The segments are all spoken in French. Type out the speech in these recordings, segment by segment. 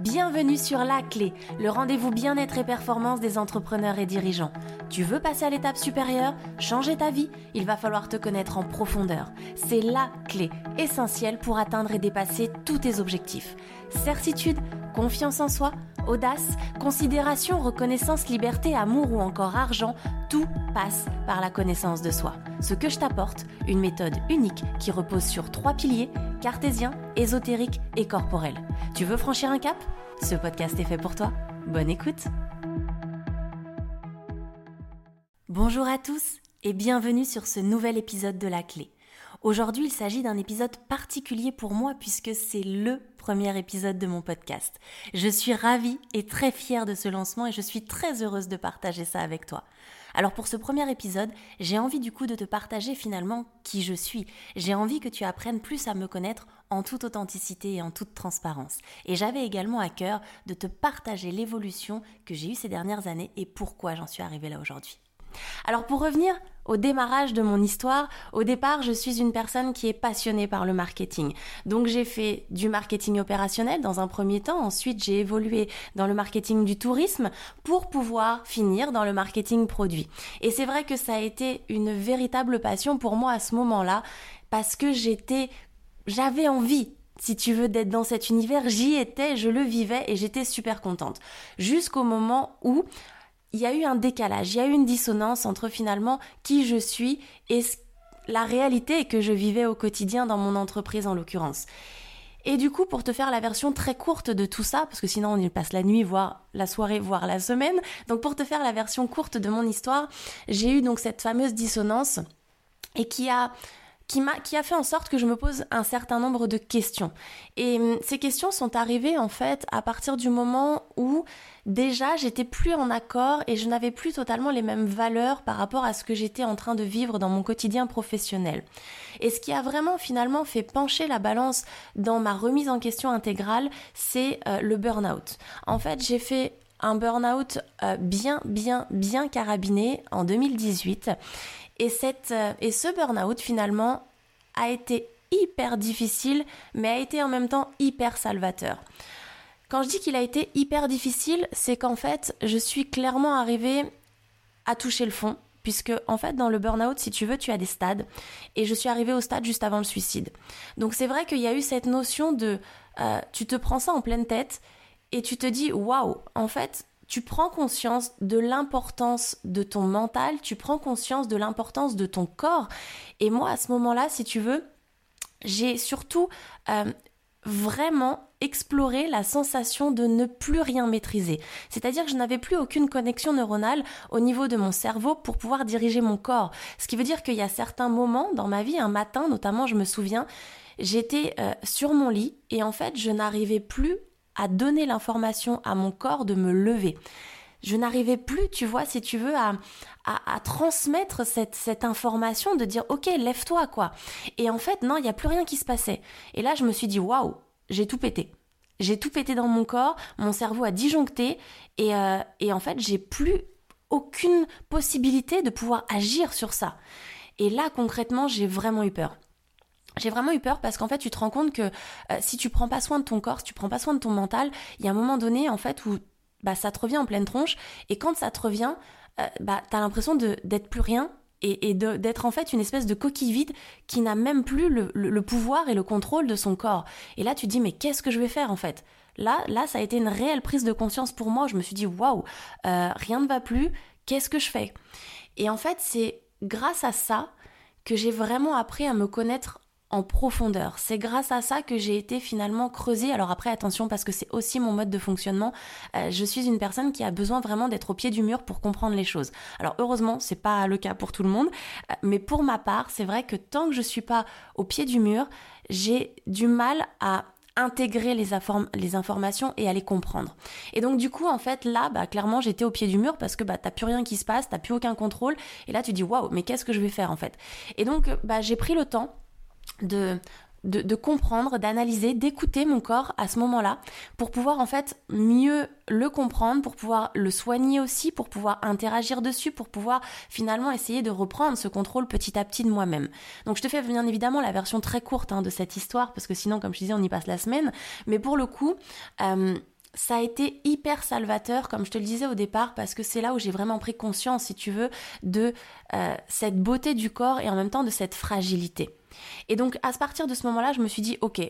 Bienvenue sur La Clé, le rendez-vous bien-être et performance des entrepreneurs et dirigeants. Tu veux passer à l'étape supérieure, changer ta vie Il va falloir te connaître en profondeur. C'est la clé essentielle pour atteindre et dépasser tous tes objectifs. Certitude, confiance en soi, audace, considération, reconnaissance, liberté, amour ou encore argent, tout passe par la connaissance de soi. Ce que je t'apporte, une méthode unique qui repose sur trois piliers, cartésien, ésotérique et corporel. Tu veux franchir un cap? Ce podcast est fait pour toi. Bonne écoute Bonjour à tous et bienvenue sur ce nouvel épisode de La Clé. Aujourd'hui, il s'agit d'un épisode particulier pour moi puisque c'est le premier épisode de mon podcast. Je suis ravie et très fière de ce lancement et je suis très heureuse de partager ça avec toi. Alors pour ce premier épisode, j'ai envie du coup de te partager finalement qui je suis. J'ai envie que tu apprennes plus à me connaître en toute authenticité et en toute transparence. Et j'avais également à cœur de te partager l'évolution que j'ai eue ces dernières années et pourquoi j'en suis arrivée là aujourd'hui. Alors pour revenir au démarrage de mon histoire, au départ, je suis une personne qui est passionnée par le marketing. Donc j'ai fait du marketing opérationnel dans un premier temps, ensuite j'ai évolué dans le marketing du tourisme pour pouvoir finir dans le marketing produit. Et c'est vrai que ça a été une véritable passion pour moi à ce moment-là parce que j'étais j'avais envie si tu veux, d'être dans cet univers, j'y étais, je le vivais et j'étais super contente. Jusqu'au moment où il y a eu un décalage, il y a eu une dissonance entre finalement qui je suis et la réalité que je vivais au quotidien dans mon entreprise en l'occurrence. Et du coup, pour te faire la version très courte de tout ça, parce que sinon on y passe la nuit, voire la soirée, voire la semaine, donc pour te faire la version courte de mon histoire, j'ai eu donc cette fameuse dissonance et qui a qui m'a qui a fait en sorte que je me pose un certain nombre de questions. Et hum, ces questions sont arrivées en fait à partir du moment où déjà j'étais plus en accord et je n'avais plus totalement les mêmes valeurs par rapport à ce que j'étais en train de vivre dans mon quotidien professionnel. Et ce qui a vraiment finalement fait pencher la balance dans ma remise en question intégrale, c'est euh, le burn-out. En fait, j'ai fait un burn-out euh, bien, bien, bien carabiné en 2018 et, cette, euh, et ce burn-out, finalement, a été hyper difficile, mais a été en même temps hyper salvateur. Quand je dis qu'il a été hyper difficile, c'est qu'en fait, je suis clairement arrivée à toucher le fond, puisque en fait, dans le burn-out, si tu veux, tu as des stades, et je suis arrivée au stade juste avant le suicide. Donc c'est vrai qu'il y a eu cette notion de, euh, tu te prends ça en pleine tête, et tu te dis, waouh, en fait, tu prends conscience de l'importance de ton mental, tu prends conscience de l'importance de ton corps. Et moi, à ce moment-là, si tu veux, j'ai surtout euh, vraiment exploré la sensation de ne plus rien maîtriser. C'est-à-dire que je n'avais plus aucune connexion neuronale au niveau de mon cerveau pour pouvoir diriger mon corps. Ce qui veut dire qu'il y a certains moments dans ma vie, un matin notamment, je me souviens, j'étais euh, sur mon lit et en fait, je n'arrivais plus donner l'information à mon corps de me lever. Je n'arrivais plus, tu vois, si tu veux, à, à, transmettre cette, cette information, de dire, ok, lève-toi, quoi. Et en fait, non, il n'y a plus rien qui se passait. Et là, je me suis dit, waouh, j'ai tout pété. J'ai tout pété dans mon corps, mon cerveau a disjoncté, et, euh, et en fait, j'ai plus aucune possibilité de pouvoir agir sur ça. Et là, concrètement, j'ai vraiment eu peur j'ai vraiment eu peur parce qu'en fait tu te rends compte que euh, si tu prends pas soin de ton corps, si tu prends pas soin de ton mental, il y a un moment donné en fait où bah ça te revient en pleine tronche et quand ça te revient, euh, bah t'as l'impression d'être plus rien et, et d'être en fait une espèce de coquille vide qui n'a même plus le, le, pouvoir et le contrôle de son corps. Et là tu te dis mais qu'est-ce que je vais faire en fait? Là là ça a été une réelle prise de conscience pour moi. Je me suis dit waouh euh, rien ne va plus. Qu'est-ce que je fais? Et en fait c'est grâce à ça que j'ai vraiment appris à me connaître en profondeur. C'est grâce à ça que j'ai été finalement creusée. Alors après, attention, parce que c'est aussi mon mode de fonctionnement. Euh, je suis une personne qui a besoin vraiment d'être au pied du mur pour comprendre les choses. Alors heureusement, c'est pas le cas pour tout le monde, euh, mais pour ma part, c'est vrai que tant que je suis pas au pied du mur, j'ai du mal à intégrer les, les, informations et à les comprendre. Et donc du coup en fait là bah clairement j'étais au pied du mur parce que bah t'as plus rien qui se passe, t'as plus aucun contrôle et là tu dis waouh mais qu'est-ce que je vais faire en fait? Et donc bah j'ai pris le temps de, de, comprendre, d'analyser, d'écouter mon corps à ce moment-là pour pouvoir en fait mieux le comprendre, pour pouvoir le soigner aussi, pour pouvoir interagir dessus, pour pouvoir finalement essayer de reprendre ce contrôle petit à petit de moi-même. Donc je te fais bien évidemment la version très courte hein, de cette histoire parce que sinon comme je disais on y passe la semaine, mais pour le coup... Euh, ça a été hyper salvateur, comme je te le disais au départ, parce que c'est là où j'ai vraiment pris conscience, si tu veux, de euh, cette beauté du corps et en même temps de cette fragilité. Et donc à partir de ce moment-là, je me suis dit, ok,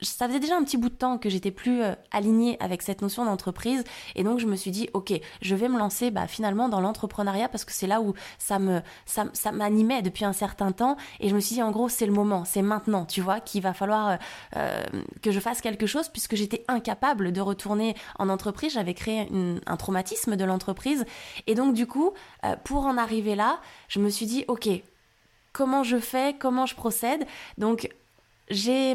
ça faisait déjà un petit bout de temps que j'étais plus euh, alignée avec cette notion d'entreprise. Et donc je me suis dit ok je vais me lancer bah, finalement dans l'entrepreneuriat parce que c'est là où ça me ça, ça m'animait depuis un certain temps. Et je me suis dit en gros c'est le moment c'est maintenant tu vois qu'il va falloir euh, euh, que je fasse quelque chose puisque j'étais incapable de retourner en entreprise. J'avais créé un traumatisme de l'entreprise. Et donc du coup pour en arriver là je me suis dit ok comment je fais comment je procède. Donc j'ai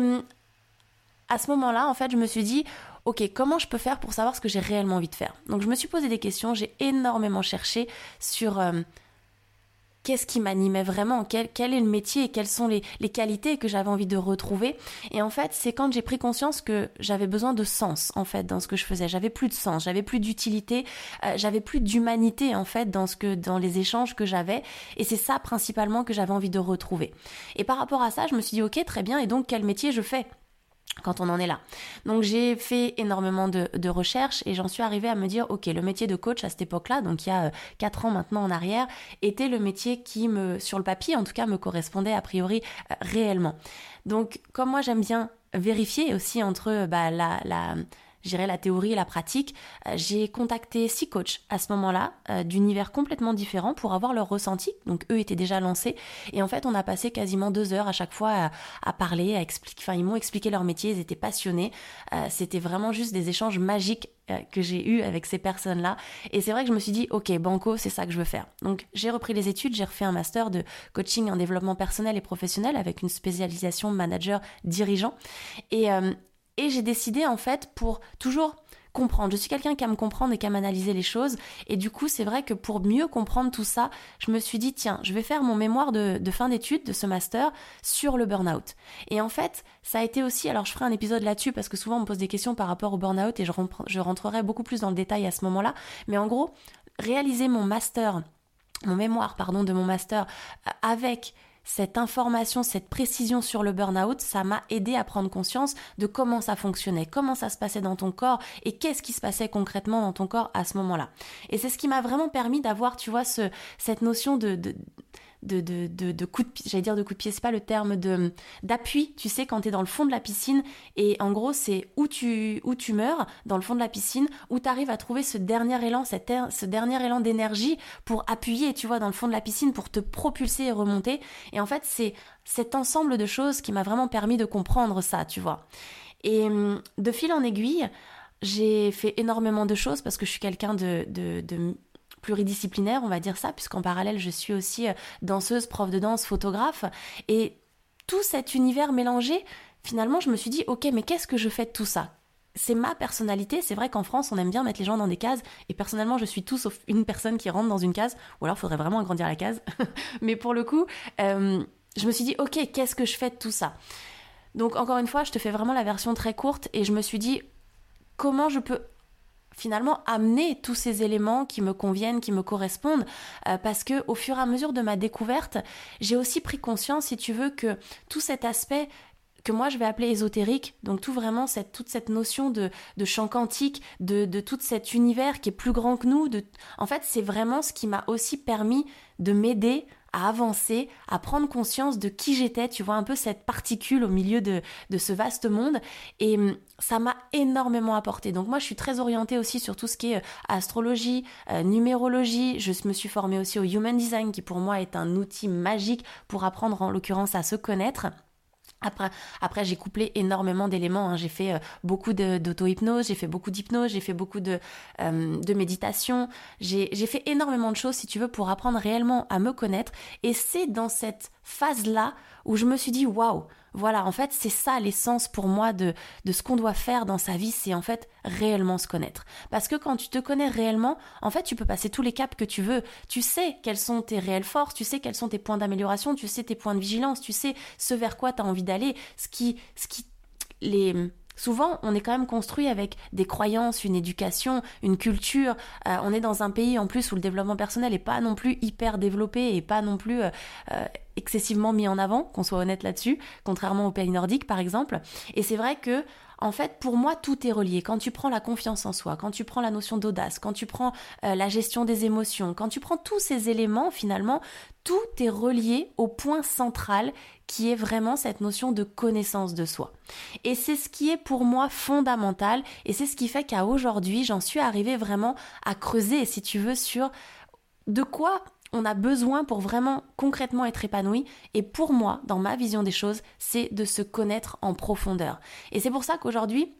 à ce moment-là, en fait, je me suis dit, ok, comment je peux faire pour savoir ce que j'ai réellement envie de faire? Donc je me suis posé des questions, j'ai énormément cherché sur euh, qu'est-ce qui m'animait vraiment, quel, est le métier quelles sont les, qualités que j'avais envie de retrouver. Et en fait, c'est quand j'ai pris conscience que j'avais besoin de sens, en fait, dans ce que je faisais. J'avais plus de sens, j'avais plus d'utilité, euh, j'avais plus d'humanité, en fait, dans, ce que, dans les échanges que j'avais. Et c'est ça, principalement, que j'avais envie de retrouver. Et par rapport à ça, je me suis dit, ok, très bien, et donc quel métier je fais? Quand on en est là. Donc j'ai fait énormément de, recherches et j'en suis arrivée à me dire, ok, le métier de coach à cette époque-là, donc il y a 4 euh, ans maintenant en arrière, était le métier qui me, sur le papier en tout cas, me correspondait a priori euh, réellement. Donc comme moi j'aime bien vérifier aussi entre bah, la, la j'irai la théorie et la pratique. Euh, j'ai contacté six coachs à ce moment-là, euh, d'univers complètement différents, pour avoir leur ressenti. Donc eux étaient déjà lancés. Et en fait, on a passé quasiment deux heures à chaque fois à, parler, à expliquer. Enfin, ils m'ont expliqué leur métier, ils étaient passionnés. Euh, c'était vraiment juste des échanges magiques que j'ai eu avec ces personnes-là. Et c'est vrai que je me suis dit, ok, Banco, c'est ça que je veux faire. Donc j'ai repris les études, j'ai refait un master de coaching en développement personnel et professionnel avec une spécialisation manager dirigeant. Et, et j'ai décidé en fait pour toujours comprendre. Je suis quelqu'un qui aime comprendre et qui aime analyser les choses. Et du coup, c'est vrai que pour mieux comprendre tout ça, je me suis dit, tiens, je vais faire mon mémoire de, fin d'études de ce master sur le burn-out. Et en fait, ça a été aussi, alors je ferai un épisode là-dessus parce que souvent on me pose des questions par rapport au burn-out et je, je rentrerai beaucoup plus dans le détail à ce moment-là. Mais en gros, réaliser mon master, mon mémoire, pardon, de mon master euh, avec cette information, cette précision sur le burn-out, ça m'a aidé à prendre conscience de comment ça fonctionnait, comment ça se passait dans ton corps et qu'est-ce qui se passait concrètement dans ton corps à ce moment-là. Et c'est ce qui m'a vraiment permis d'avoir, tu vois, ce, cette notion de de, de, de, coup de pied, j'allais dire de coup de pied, c'est pas le terme de d'appui, tu sais, quand tu es dans le fond de la piscine, et en gros, c'est où tu, où tu meurs, dans le fond de la piscine, où tu arrives à trouver ce dernier élan, cet ce dernier élan d'énergie pour appuyer, tu vois, dans le fond de la piscine, pour te propulser et remonter. Et en fait, c'est cet ensemble de choses qui m'a vraiment permis de comprendre ça, tu vois. Et hum, de fil en aiguille, j'ai fait énormément de choses parce que je suis quelqu'un de, de, de pluridisciplinaire, on va dire ça, puisqu'en parallèle, je suis aussi euh, danseuse, prof de danse, photographe. Et tout cet univers mélangé, finalement, je me suis dit, ok, mais qu'est-ce que je fais de tout ça? C'est ma personnalité. C'est vrai qu'en France, on aime bien mettre les gens dans des cases. Et personnellement, je suis tout sauf une personne qui rentre dans une case. Ou alors, il faudrait vraiment agrandir la case. Mais pour le coup, euh, je me suis dit, ok, qu'est-ce que je fais de tout ça? Donc, encore une fois, je te fais vraiment la version très courte. Et je me suis dit, comment je peux finalement amener tous ces éléments qui me conviennent, qui me correspondent, euh, parce que au fur et à mesure de ma découverte, j'ai aussi pris conscience, si tu veux, que tout cet aspect que moi je vais appeler ésotérique, donc tout vraiment cette, toute cette notion de, de champ quantique, de, de tout cet univers qui est plus grand que nous, en fait c'est vraiment ce qui m'a aussi permis de m'aider à avancer, à prendre conscience de qui j'étais, tu vois, un peu cette particule au milieu de, de ce vaste monde. Et hum, ça m'a énormément apporté. Donc moi, je suis très orientée aussi sur tout ce qui est euh, astrologie, euh, numérologie. Je me suis formée aussi au Human Design, qui pour moi est un outil magique pour apprendre en l'occurrence à se connaître. Après, j'ai couplé énormément d'éléments. Hein. J'ai fait euh, beaucoup d'auto-hypnose, j'ai fait beaucoup d'hypnose, j'ai fait beaucoup de, euh, de méditation. J'ai fait énormément de choses, si tu veux, pour apprendre réellement à me connaître. Et c'est dans cette phase-là où je me suis dit, waouh, voilà, en fait, c'est ça l'essence pour moi de, de ce qu'on doit faire dans sa vie, c'est en fait réellement se connaître. Parce que quand tu te connais réellement, en fait, tu peux passer tous les caps que tu veux. Tu sais quelles sont tes réelles forces, tu sais quels sont tes points d'amélioration, tu sais tes points de vigilance, tu sais ce vers quoi tu as envie d'aller, ce qui, ce qui, les, Souvent, on est quand même construit avec des croyances, une éducation, une culture. Euh, on est dans un pays en plus où le développement personnel n'est pas non plus hyper développé et pas non plus euh, euh, excessivement mis en avant, qu'on soit honnête là-dessus, contrairement aux pays nordiques par exemple. Et c'est vrai que en fait, pour moi, tout est relié. Quand tu prends la confiance en soi, quand tu prends la notion d'audace, quand tu prends euh, la gestion des émotions, quand tu prends tous ces éléments, finalement, tout est relié au point central qui est vraiment cette notion de connaissance de soi. Et c'est ce qui est pour moi fondamental et c'est ce qui fait qu'à aujourd'hui, j'en suis arrivée vraiment à creuser, si tu veux, sur de quoi on a besoin pour vraiment concrètement être épanoui. Et pour moi, dans ma vision des choses, c'est de se connaître en profondeur. Et c'est pour ça qu'aujourd'hui,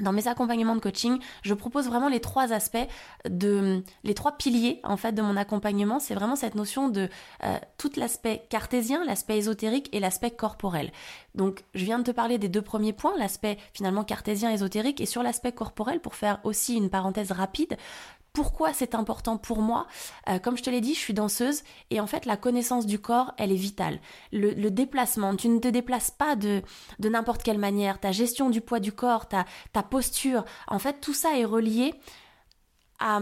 dans mes accompagnements de coaching, je propose vraiment les trois aspects les trois piliers en fait de mon accompagnement, c'est vraiment cette notion de euh, tout l'aspect cartésien, l'aspect ésotérique et l'aspect corporel. Donc, je viens de te parler des deux premiers points, l'aspect finalement cartésien ésotérique et sur l'aspect corporel pour faire aussi une parenthèse rapide, pourquoi c'est important pour moi euh, Comme je te l'ai dit, je suis danseuse et en fait la connaissance du corps, elle est vitale. Le, déplacement, tu ne te déplaces pas de, de n'importe quelle manière. Ta gestion du poids du corps, ta, posture, en fait tout ça est relié à,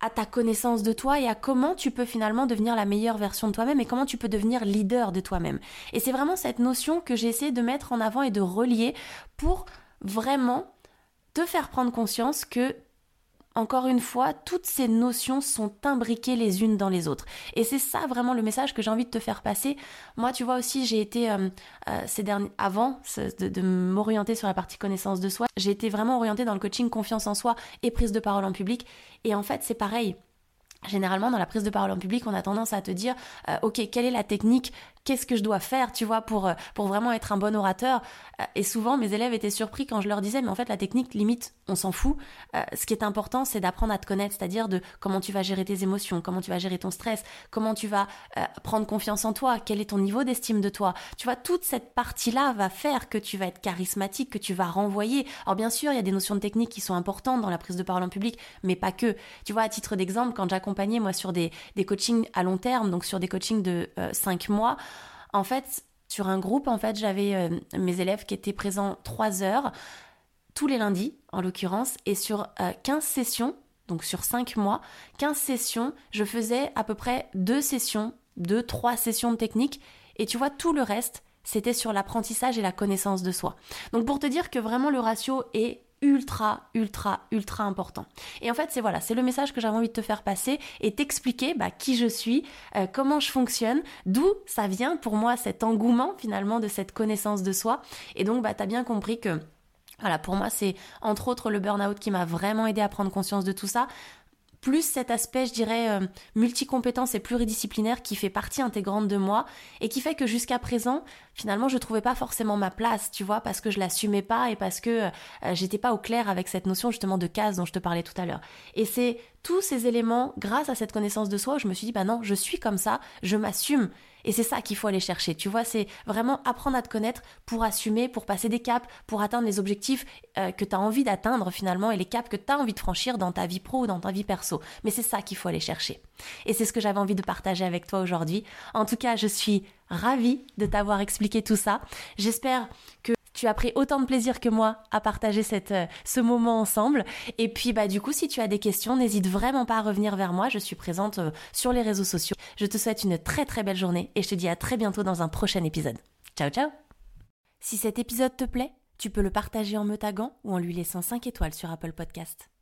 à ta connaissance de toi et à comment tu peux finalement devenir la meilleure version de toi-même et comment tu peux devenir leader de toi-même. Et c'est vraiment cette notion que j'ai essayé de mettre en avant et de relier pour vraiment te faire prendre conscience que encore une fois, toutes ces notions sont imbriquées les unes dans les autres. Et c'est ça vraiment le message que j'ai envie de te faire passer. Moi, tu vois aussi, j'ai été euh, euh, ces derniers, avant de, m'orienter sur la partie connaissance de soi, j'ai été vraiment orientée dans le coaching confiance en soi et prise de parole en public. Et en fait, c'est pareil. Généralement, dans la prise de parole en public, on a tendance à te dire, euh, ok, quelle est la technique qu'est-ce que je dois faire, tu vois, pour, euh, pour vraiment être un bon orateur. Euh, et souvent, mes élèves étaient surpris quand je leur disais, mais en fait, la technique, limite, on s'en fout. Euh, ce qui est important, c'est d'apprendre à te connaître, c'est-à-dire de comment tu vas gérer tes émotions, comment tu vas gérer ton stress, comment tu vas prendre confiance en toi, quel est ton niveau d'estime de toi. Tu vois, toute cette partie-là va faire que tu vas être charismatique, que tu vas renvoyer. Alors bien sûr, il y a des notions de technique qui sont importantes dans la prise de parole en public, mais pas que. Tu vois, à titre d'exemple, quand j'accompagnais moi sur des, des coachings à long terme, donc sur des coachings de 5 mois, en fait, sur un groupe, en fait, j'avais euh, mes élèves qui étaient présents 3 heures, tous les lundis, en l'occurrence, et sur 15 euh, sessions, donc sur 5 mois, 15 sessions, je faisais à peu près 2 sessions, 2-3 sessions de technique, et tu vois, tout le reste, c'était sur l'apprentissage et la connaissance de soi. Donc pour te dire que vraiment le ratio est ultra, ultra, ultra important. Et en fait, c'est voilà, c'est le message que j'avais envie de te faire passer et t'expliquer bah, qui je suis, euh, comment je fonctionne, d'où ça vient pour moi cet engouement finalement de cette connaissance de soi. Et donc, bah, t'as bien compris que voilà, pour moi, c'est entre autres le burn-out qui m'a vraiment aidé à prendre conscience de tout ça plus cet aspect, je dirais, euh, multicompétence et pluridisciplinaire qui fait partie intégrante de moi et qui fait que jusqu'à présent, finalement, je trouvais pas forcément ma place, tu vois, parce que je l'assumais pas et parce que euh, j'étais pas au clair avec cette notion justement de case dont je te parlais tout à l'heure. Et c'est tous ces éléments, grâce à cette connaissance de soi, où je me suis dit, bah non, je suis comme ça, je m'assume et c'est ça qu'il faut aller chercher. Tu vois, c'est vraiment apprendre à te connaître pour assumer, pour passer des caps, pour atteindre les objectifs euh, que tu as envie d'atteindre finalement et les caps que tu as envie de franchir dans ta vie pro ou dans ta vie perso. Mais c'est ça qu'il faut aller chercher. Et c'est ce que j'avais envie de partager avec toi aujourd'hui. En tout cas, je suis ravie de t'avoir expliqué tout ça. J'espère que tu as pris autant de plaisir que moi à partager cette, euh, ce moment ensemble. Et puis, bah, du coup, si tu as des questions, n'hésite vraiment pas à revenir vers moi. Je suis présente euh, sur les réseaux sociaux. Je te souhaite une très très belle journée et je te dis à très bientôt dans un prochain épisode. Ciao, ciao! Si cet épisode te plaît, tu peux le partager en me taguant ou en lui laissant 5 étoiles sur Apple Podcast.